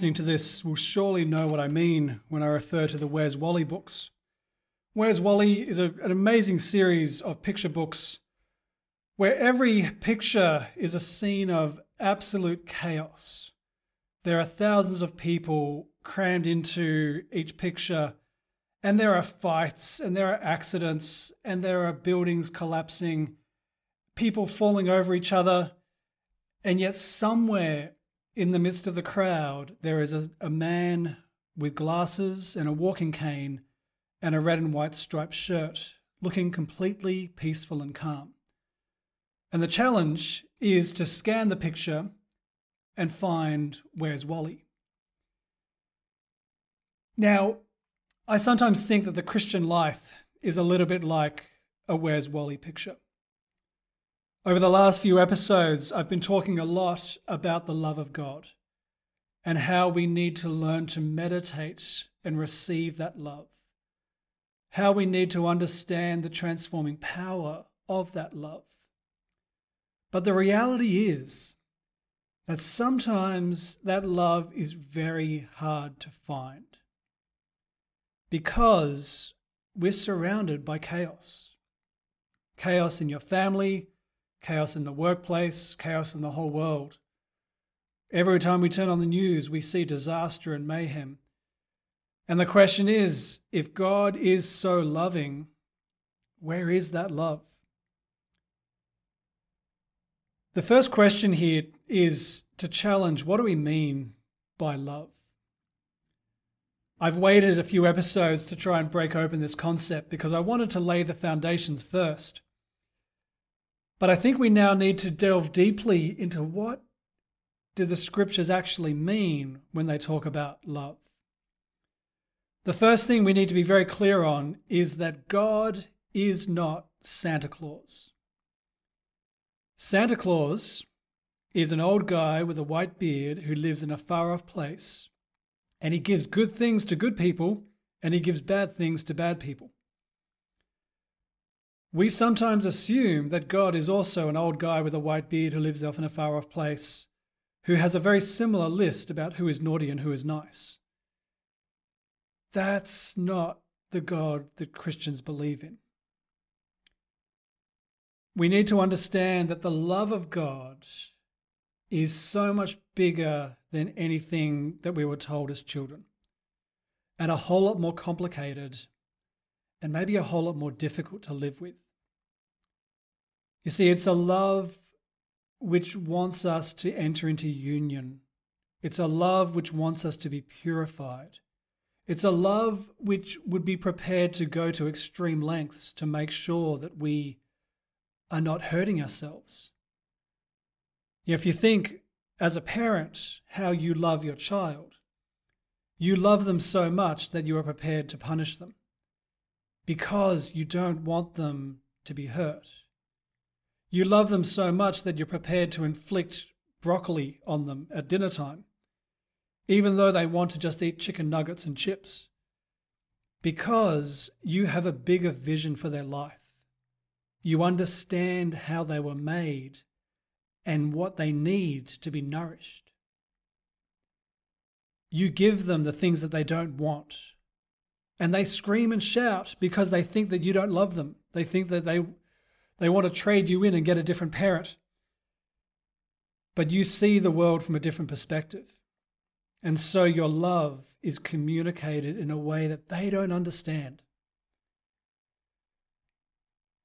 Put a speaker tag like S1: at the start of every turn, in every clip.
S1: listening to this will surely know what I mean when I refer to the Where's Wally books. Where's Wally is a, an amazing series of picture books where every picture is a scene of absolute chaos. There are thousands of people crammed into each picture, and there are fights, and there are accidents, and there are buildings collapsing, people falling over each other, and yet somewhere in the midst of the crowd, there is a, a man with glasses and a walking cane and a red and white striped shirt, looking completely peaceful and calm. And the challenge is to scan the picture and find where's Wally. Now, I sometimes think that the Christian life is a little bit like a Where's Wally picture. Over the last few episodes, I've been talking a lot about the love of God and how we need to learn to meditate and receive that love, how we need to understand the transforming power of that love. But the reality is that sometimes that love is very hard to find because we're surrounded by chaos. Chaos in your family, chaos in the workplace, chaos in the whole world. Every time we turn on the news, we see disaster and mayhem. And the question is if God is so loving, where is that love? The first question here is to challenge what do we mean by love? I've waited a few episodes to try and break open this concept because I wanted to lay the foundations first. But I think we now need to delve deeply into what do the scriptures actually mean when they talk about love. The first thing we need to be very clear on is that God is not Santa Claus. Santa Claus is an old guy with a white beard who lives in a far off place, and he gives good things to good people and he gives bad things to bad people. We sometimes assume that God is also an old guy with a white beard who lives off in a far off place, who has a very similar list about who is naughty and who is nice. That's not the God that Christians believe in. We need to understand that the love of God is so much bigger than anything that we were told as children, and a whole lot more complicated and maybe a whole lot more difficult to live with. You see, it's a love which wants us to enter into union. It's a love which wants us to be purified. It's a love which would be prepared to go to extreme lengths to make sure that we are not hurting ourselves. If you think as a parent how you love your child, you love them so much that you are prepared to punish them because you don't want them to be hurt. You love them so much that you're prepared to inflict broccoli on them at dinner time, even though they want to just eat chicken nuggets and chips, because you have a bigger vision for their life. You understand how they were made and what they need to be nourished. You give them the things that they don't want and they scream and shout because they think that you don't love them. They think that they, they want to trade you in and get a different parent. But you see the world from a different perspective. And so your love is communicated in a way that they don't understand.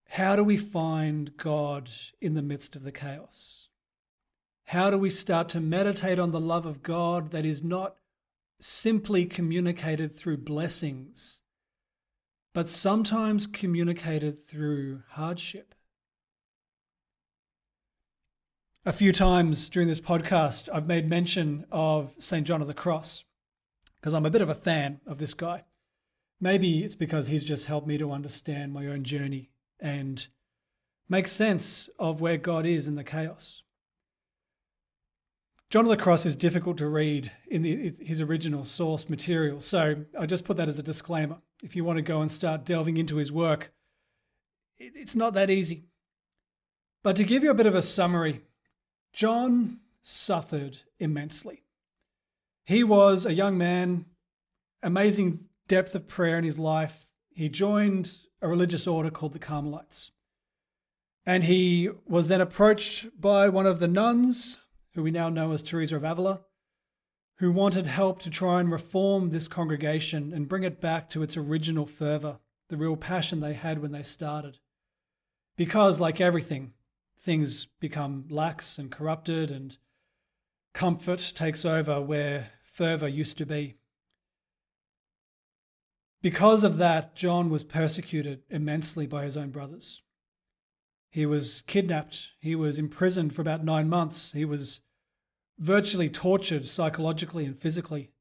S1: How do we find God in the midst of the chaos? How do we start to meditate on the love of God that is not simply communicated through blessings, but sometimes communicated through hardship. A few times during this podcast, I've made mention of St. John of the Cross because I'm a bit of a fan of this guy. Maybe it's because he's just helped me to understand my own journey and make sense of where God is in the chaos. John of the Cross is difficult to read in the, his original source material. So I just put that as a disclaimer. If you want to go and start delving into his work, it's not that easy. But to give you a bit of a summary, John suffered immensely. He was a young man, amazing depth of prayer in his life. He joined a religious order called the Carmelites. And he was then approached by one of the nuns, who we now know as Teresa of Avila, who wanted help to try and reform this congregation and bring it back to its original fervour, the real passion they had when they started. Because, like everything, things become lax and corrupted, and comfort takes over where fervour used to be. Because of that, John was persecuted immensely by his own brothers. He was kidnapped. He was imprisoned for about nine months. He was virtually tortured psychologically and physically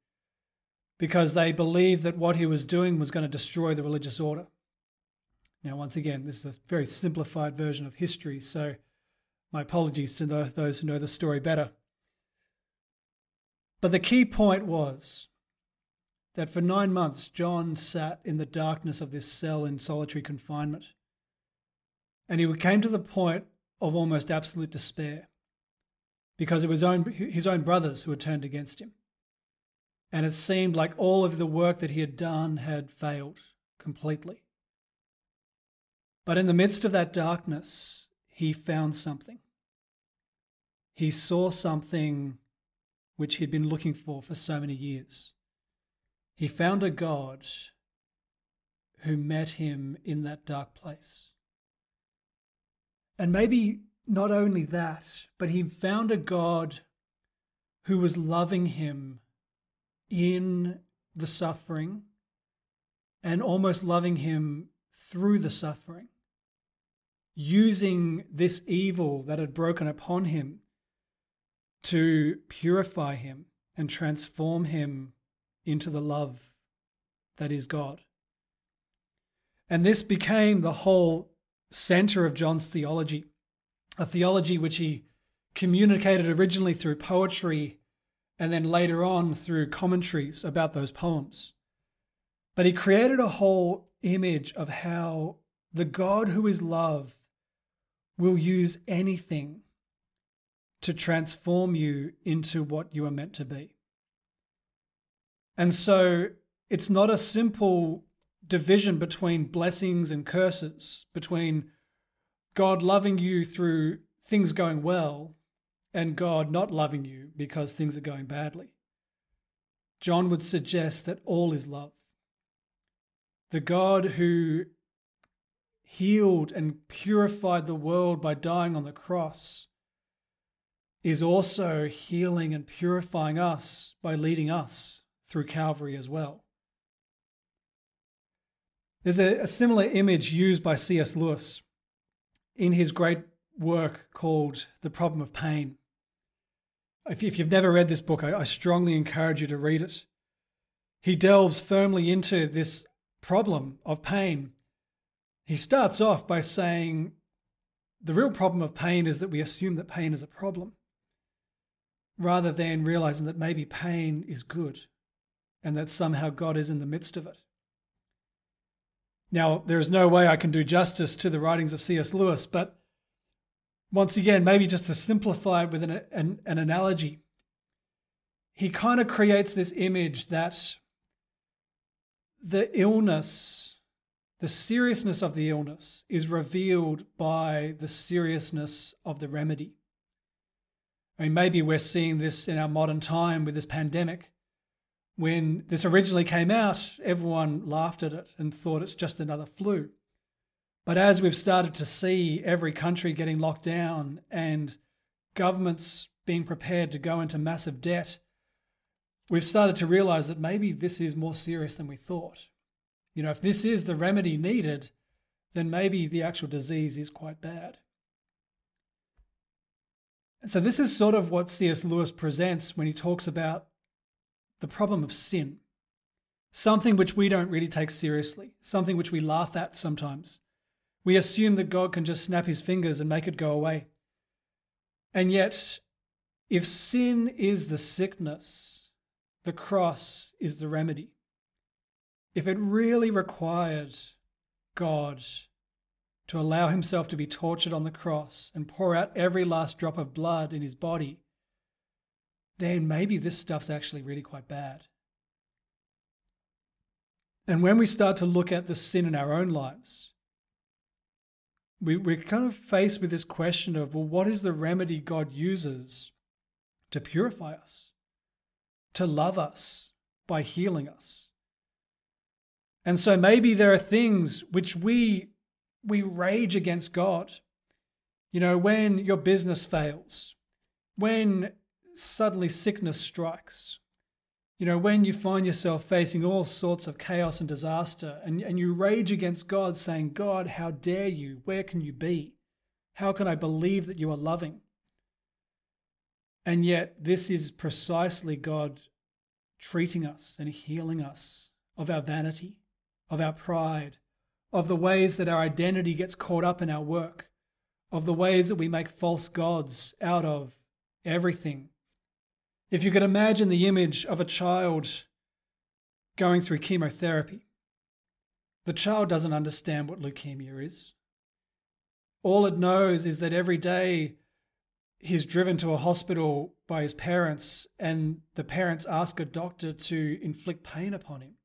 S1: because they believed that what he was doing was going to destroy the religious order. Now, once again, this is a very simplified version of history, so my apologies to those who know the story better. But the key point was that for nine months, John sat in the darkness of this cell in solitary confinement. And he came to the point of almost absolute despair because it was own, his own brothers who had turned against him. And it seemed like all of the work that he had done had failed completely. But in the midst of that darkness, he found something. He saw something which he'd been looking for for so many years. He found a God who met him in that dark place. And maybe not only that, but he found a God who was loving him in the suffering and almost loving him through the suffering, using this evil that had broken upon him to purify him and transform him into the love that is God. And this became the whole center of John's theology a theology which he communicated originally through poetry and then later on through commentaries about those poems. But he created a whole image of how the God who is love will use anything to transform you into what you are meant to be. And so it's not a simple division between blessings and curses, between God loving you through things going well and God not loving you because things are going badly. John would suggest that all is love. The God who healed and purified the world by dying on the cross is also healing and purifying us by leading us through Calvary as well. There's a, a similar image used by C.S. Lewis in his great work called The Problem of Pain. If, you've never read this book, I strongly encourage you to read it. He delves firmly into this problem of pain. He starts off by saying the real problem of pain is that we assume that pain is a problem rather than realizing that maybe pain is good and that somehow God is in the midst of it. Now, there is no way I can do justice to the writings of C.S. Lewis, but once again, maybe just to simplify it with an, an, an analogy, he kind of creates this image that the illness, the seriousness of the illness, is revealed by the seriousness of the remedy. I mean, maybe we're seeing this in our modern time with this pandemic when this originally came out, everyone laughed at it and thought it's just another flu. But as we've started to see every country getting locked down and governments being prepared to go into massive debt, we've started to realize that maybe this is more serious than we thought. You know, if this is the remedy needed, then maybe the actual disease is quite bad. And so, this is sort of what C.S. Lewis presents when he talks about the problem of sin, something which we don't really take seriously, something which we laugh at sometimes. We assume that God can just snap his fingers and make it go away. And yet, if sin is the sickness, the cross is the remedy. If it really required God to allow himself to be tortured on the cross and pour out every last drop of blood in his body then maybe this stuff's actually really quite bad. And when we start to look at the sin in our own lives, we, we're kind of faced with this question of, well, what is the remedy God uses to purify us, to love us by healing us? And so maybe there are things which we we rage against God. You know, when your business fails, when suddenly sickness strikes, you know, when you find yourself facing all sorts of chaos and disaster, and, and you rage against God, saying, God, how dare you? Where can you be? How can I believe that you are loving? And yet, this is precisely God treating us and healing us of our vanity, of our pride, of the ways that our identity gets caught up in our work, of the ways that we make false gods out of everything if you could imagine the image of a child going through chemotherapy, the child doesn't understand what leukemia is. All it knows is that every day he's driven to a hospital by his parents, and the parents ask a doctor to inflict pain upon him.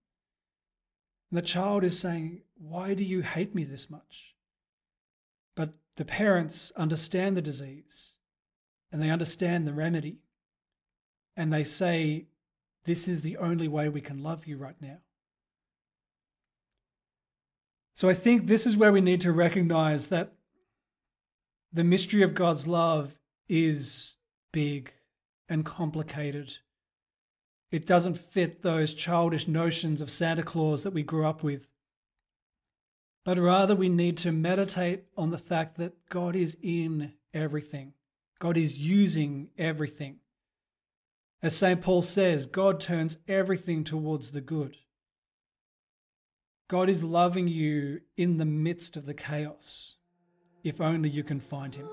S1: And the child is saying, Why do you hate me this much? But the parents understand the disease and they understand the remedy and they say, This is the only way we can love you right now. So I think this is where we need to recognize that the mystery of God's love is big and complicated. It doesn't fit those childish notions of Santa Claus that we grew up with. But rather, we need to meditate on the fact that God is in everything, God is using everything. As St. Paul says, God turns everything towards the good. God is loving you in the midst of the chaos, if only you can find Him.